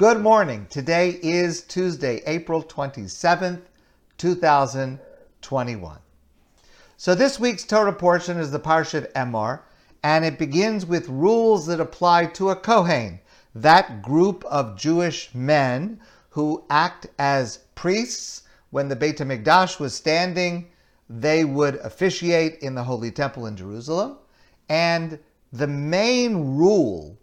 Good morning. Today is Tuesday, April 27th, 2021. So this week's Torah portion is the Parsha of Emor, and it begins with rules that apply to a Kohen, that group of Jewish men who act as priests. When the Beit HaMikdash was standing, they would officiate in the Holy Temple in Jerusalem. And the main rule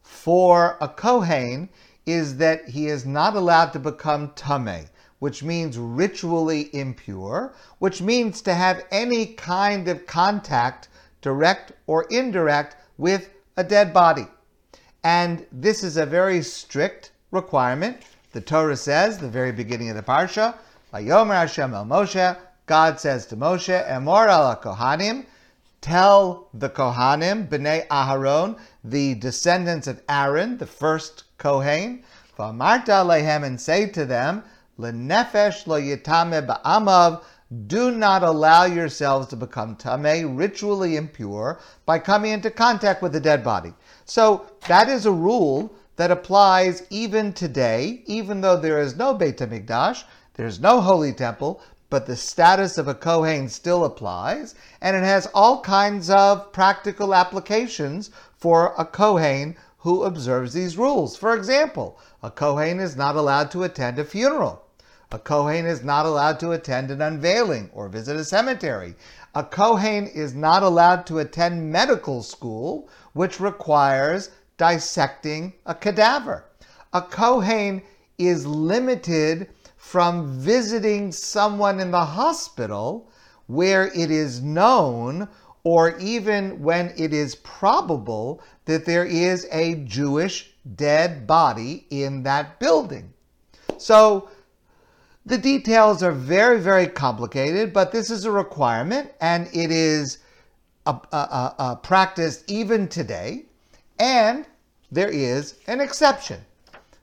for a Kohen is that he is not allowed to become Tameh, which means ritually impure, which means to have any kind of contact, direct or indirect, with a dead body. And this is a very strict requirement. The Torah says, the very beginning of the Parsha, Vayomer Hashem el Moshe, God says to Moshe, Emor al Kohanim, tell the Kohanim, Bnei Aharon, the descendants of Aaron, the first Kohen, V'amarta lehem, and say to them, Lenefesh lo yitame ba'amav, do not allow yourselves to become tameh, ritually impure, by coming into contact with a dead body. So that is a rule that applies even today, even though there is no Beit HaMikdash, there's no holy temple, but the status of a Kohen still applies, and it has all kinds of practical applications for a Kohen who observes these rules. For example, a Kohen is not allowed to attend a funeral. A Kohen is not allowed to attend an unveiling or visit a cemetery. A Kohen is not allowed to attend medical school, which requires dissecting a cadaver. A Kohen is limited from visiting someone in the hospital where it is known or even when it is probable that there is a Jewish dead body in that building. So the details are very, very complicated, but this is a requirement and it is a, a, a practice even today. And there is an exception.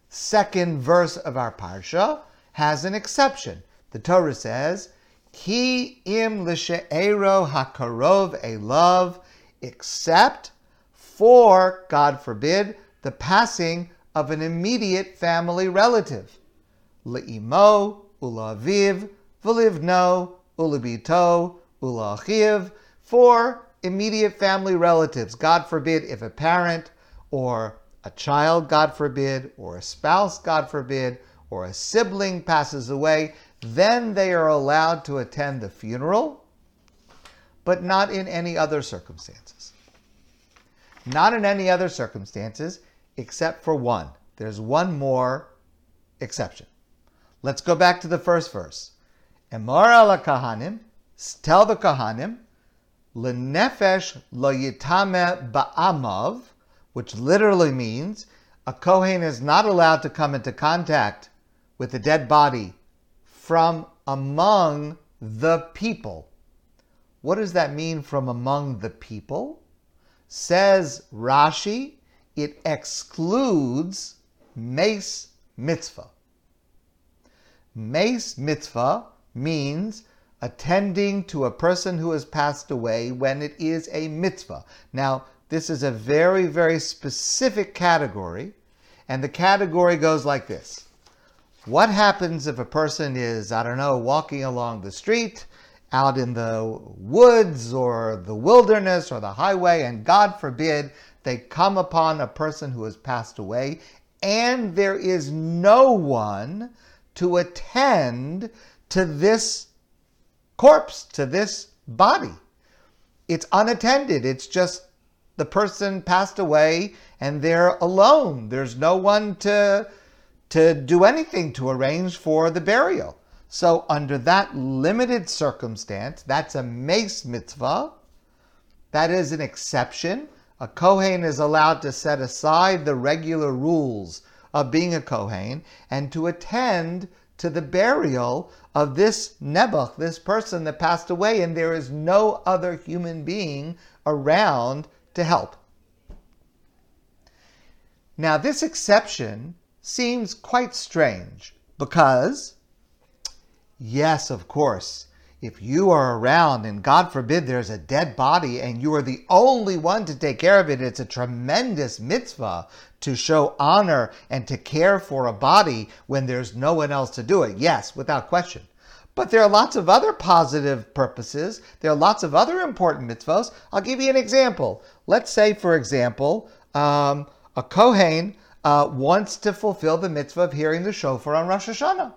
Second verse of our parsha has an exception. The Torah says, Ki im l'she'ero hakarov elav, except for, God forbid, the passing of an immediate family relative. Le'imo, ulaviv, v'livno, ulabito, ulachiv, for immediate family relatives. God forbid if a parent or a child, God forbid, or a spouse, God forbid, or a sibling passes away, then they are allowed to attend the funeral, but not in any other circumstances. Not in any other circumstances except for one. There's one more exception. Let's go back to the first verse. Emor ala kahanim, tell the kahanim, lenefesh lo yitame ba'amav, which literally means a kohen is not allowed to come into contact with a dead body from among the people. What does that mean from among the people? Says Rashi, it excludes meis mitzvah. Meis mitzvah means attending to a person who has passed away when it is a mitzvah. Now, this is a very, very specific category, and the category goes like this what happens if a person is, I don't know, walking along the street, out in the woods or the wilderness or the highway, and God forbid they come upon a person who has passed away, and there is no one to attend to this corpse, to this body. It's unattended. It's just the person passed away and they're alone. There's no one to to do anything to arrange for the burial. So, under that limited circumstance, that's a meis mitzvah. That is an exception. A Kohen is allowed to set aside the regular rules of being a Kohen and to attend to the burial of this Nebuch, this person that passed away, and there is no other human being around to help. Now, this exception seems quite strange because, yes, of course, if you are around and God forbid there's a dead body and you are the only one to take care of it, it's a tremendous mitzvah to show honor and to care for a body when there's no one else to do it. Yes, without question. But there are lots of other positive purposes. There are lots of other important mitzvahs. I'll give you an example. Let's say, for example, um, a Kohen uh, wants to fulfill the mitzvah of hearing the shofar on Rosh Hashanah.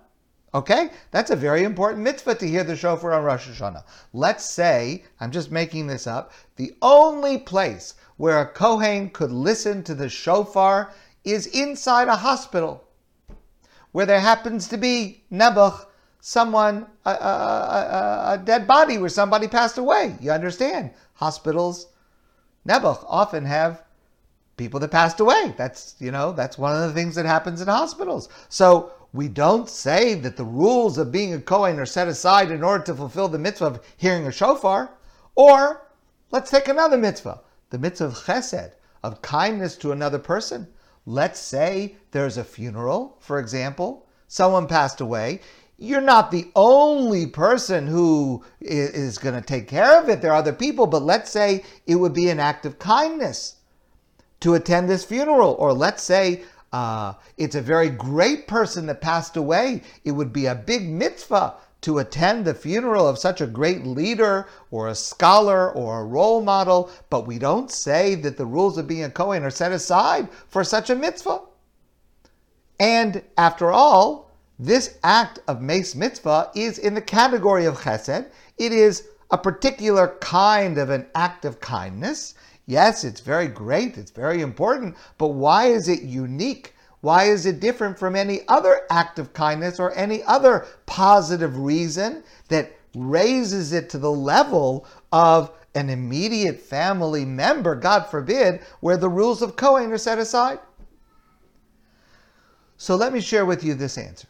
Okay? That's a very important mitzvah to hear the shofar on Rosh Hashanah. Let's say, I'm just making this up, the only place where a Kohen could listen to the shofar is inside a hospital where there happens to be Nebuch, someone, a, a, a, a, dead body where somebody passed away. You understand? Hospitals, Nebuch often have people that passed away. That's, you know, that's one of the things that happens in hospitals. So we don't say that the rules of being a Kohen are set aside in order to fulfill the mitzvah of hearing a shofar. Or let's take another mitzvah, the mitzvah of chesed, of kindness to another person. Let's say there's a funeral, for example, someone passed away. You're not the only person who is going to take care of it. There are other people, but let's say it would be an act of kindness to attend this funeral. Or let's say uh, it's a very great person that passed away. It would be a big mitzvah to attend the funeral of such a great leader or a scholar or a role model, but we don't say that the rules of being a Kohen are set aside for such a mitzvah. And after all, this act of meis mitzvah is in the category of chesed. It is a particular kind of an act of kindness. Yes, it's very great, it's very important, but why is it unique? Why is it different from any other act of kindness or any other positive reason that raises it to the level of an immediate family member, God forbid, where the rules of Kohen are set aside? So let me share with you this answer.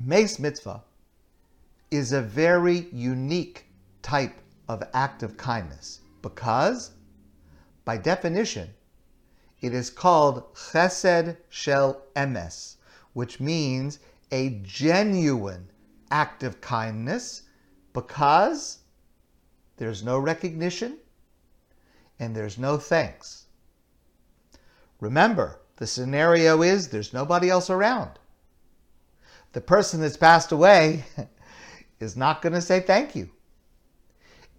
Meis mitzvah is a very unique type of act of kindness because by definition, it is called chesed shel emes, which means a genuine act of kindness because there's no recognition and there's no thanks. Remember, the scenario is there's nobody else around. The person that's passed away is not going to say thank you.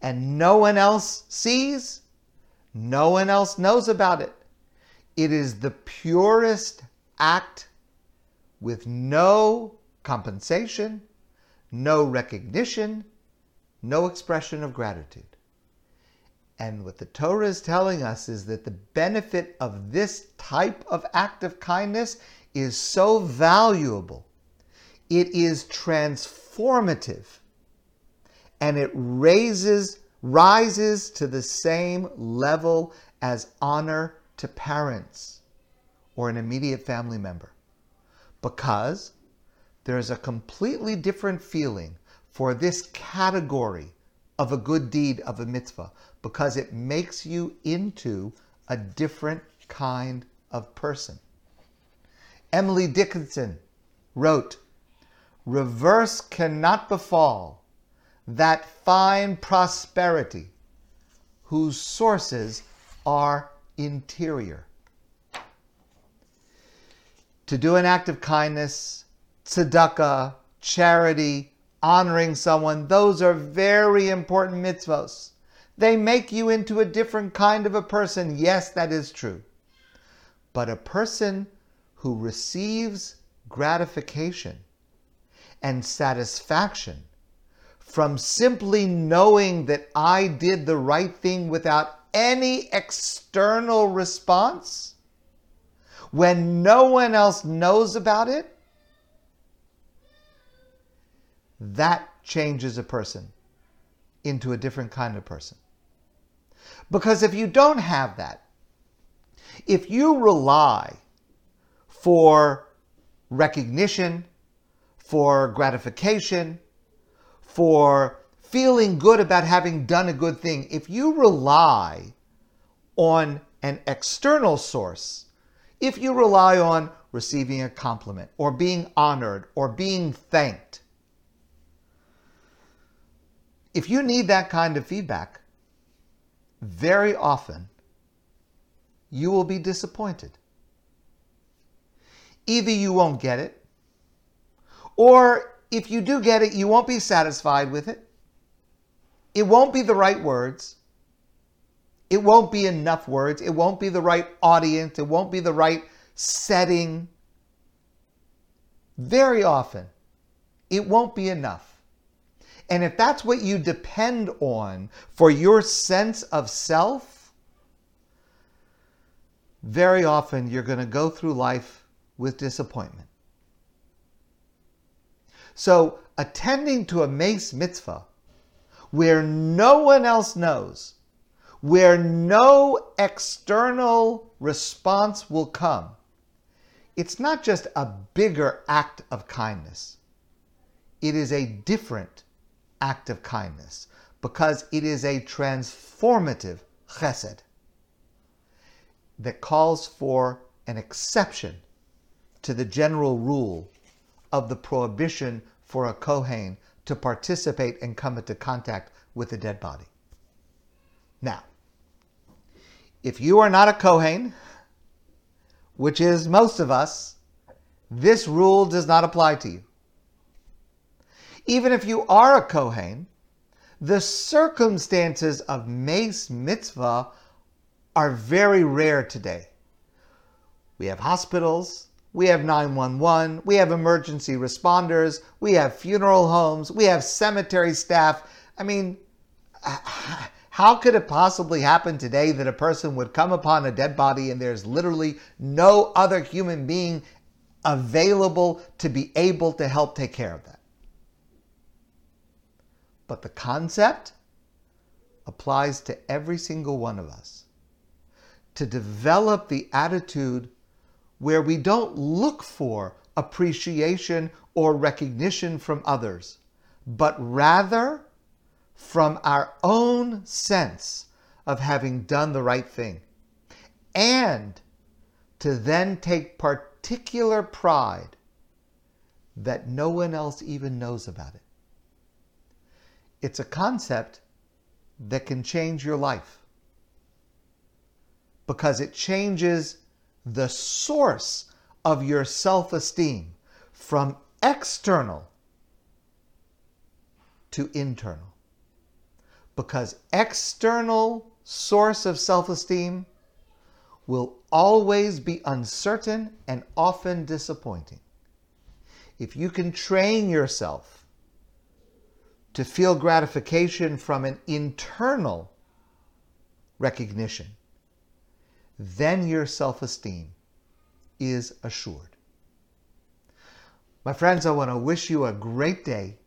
And no one else sees no one else knows about it. It is the purest act with no compensation, no recognition, no expression of gratitude. And what the Torah is telling us is that the benefit of this type of act of kindness is so valuable. It is transformative and it raises rises to the same level as honor to parents or an immediate family member. Because there is a completely different feeling for this category of a good deed of a mitzvah because it makes you into a different kind of person. Emily Dickinson wrote, Reverse cannot befall that fine prosperity whose sources are interior. To do an act of kindness, tzedakah, charity, honoring someone, those are very important mitzvos. They make you into a different kind of a person. Yes, that is true. But a person who receives gratification and satisfaction from simply knowing that I did the right thing without any external response, when no one else knows about it, that changes a person into a different kind of person. Because if you don't have that, if you rely for recognition, for gratification, for feeling good about having done a good thing, if you rely on an external source, if you rely on receiving a compliment or being honored or being thanked, if you need that kind of feedback, very often you will be disappointed. Either you won't get it, or if you do get it, you won't be satisfied with it. It won't be the right words. It won't be enough words. It won't be the right audience. It won't be the right setting. Very often, it won't be enough. And if that's what you depend on for your sense of self, very often you're going to go through life with disappointment. So, attending to a meis mitzvah where no one else knows, where no external response will come, it's not just a bigger act of kindness. It is a different act of kindness because it is a transformative chesed that calls for an exception to the general rule of the prohibition for a Kohen to participate and come into contact with a dead body. Now, if you are not a Kohen, which is most of us, this rule does not apply to you. Even if you are a Kohen, the circumstances of meis mitzvah are very rare today. We have hospitals, we have 911, we have emergency responders, we have funeral homes, we have cemetery staff. I mean, how could it possibly happen today that a person would come upon a dead body and there's literally no other human being available to be able to help take care of that? But the concept applies to every single one of us. To develop the attitude where we don't look for appreciation or recognition from others, but rather from our own sense of having done the right thing, and to then take particular pride that no one else even knows about it. It's a concept that can change your life because it changes the source of your self esteem from external to internal because external source of self-esteem will always be uncertain and often disappointing. If you can train yourself to feel gratification from an internal recognition, then your self esteem is assured. My friends, I want to wish you a great day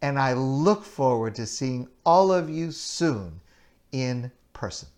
and I look forward to seeing all of you soon in person.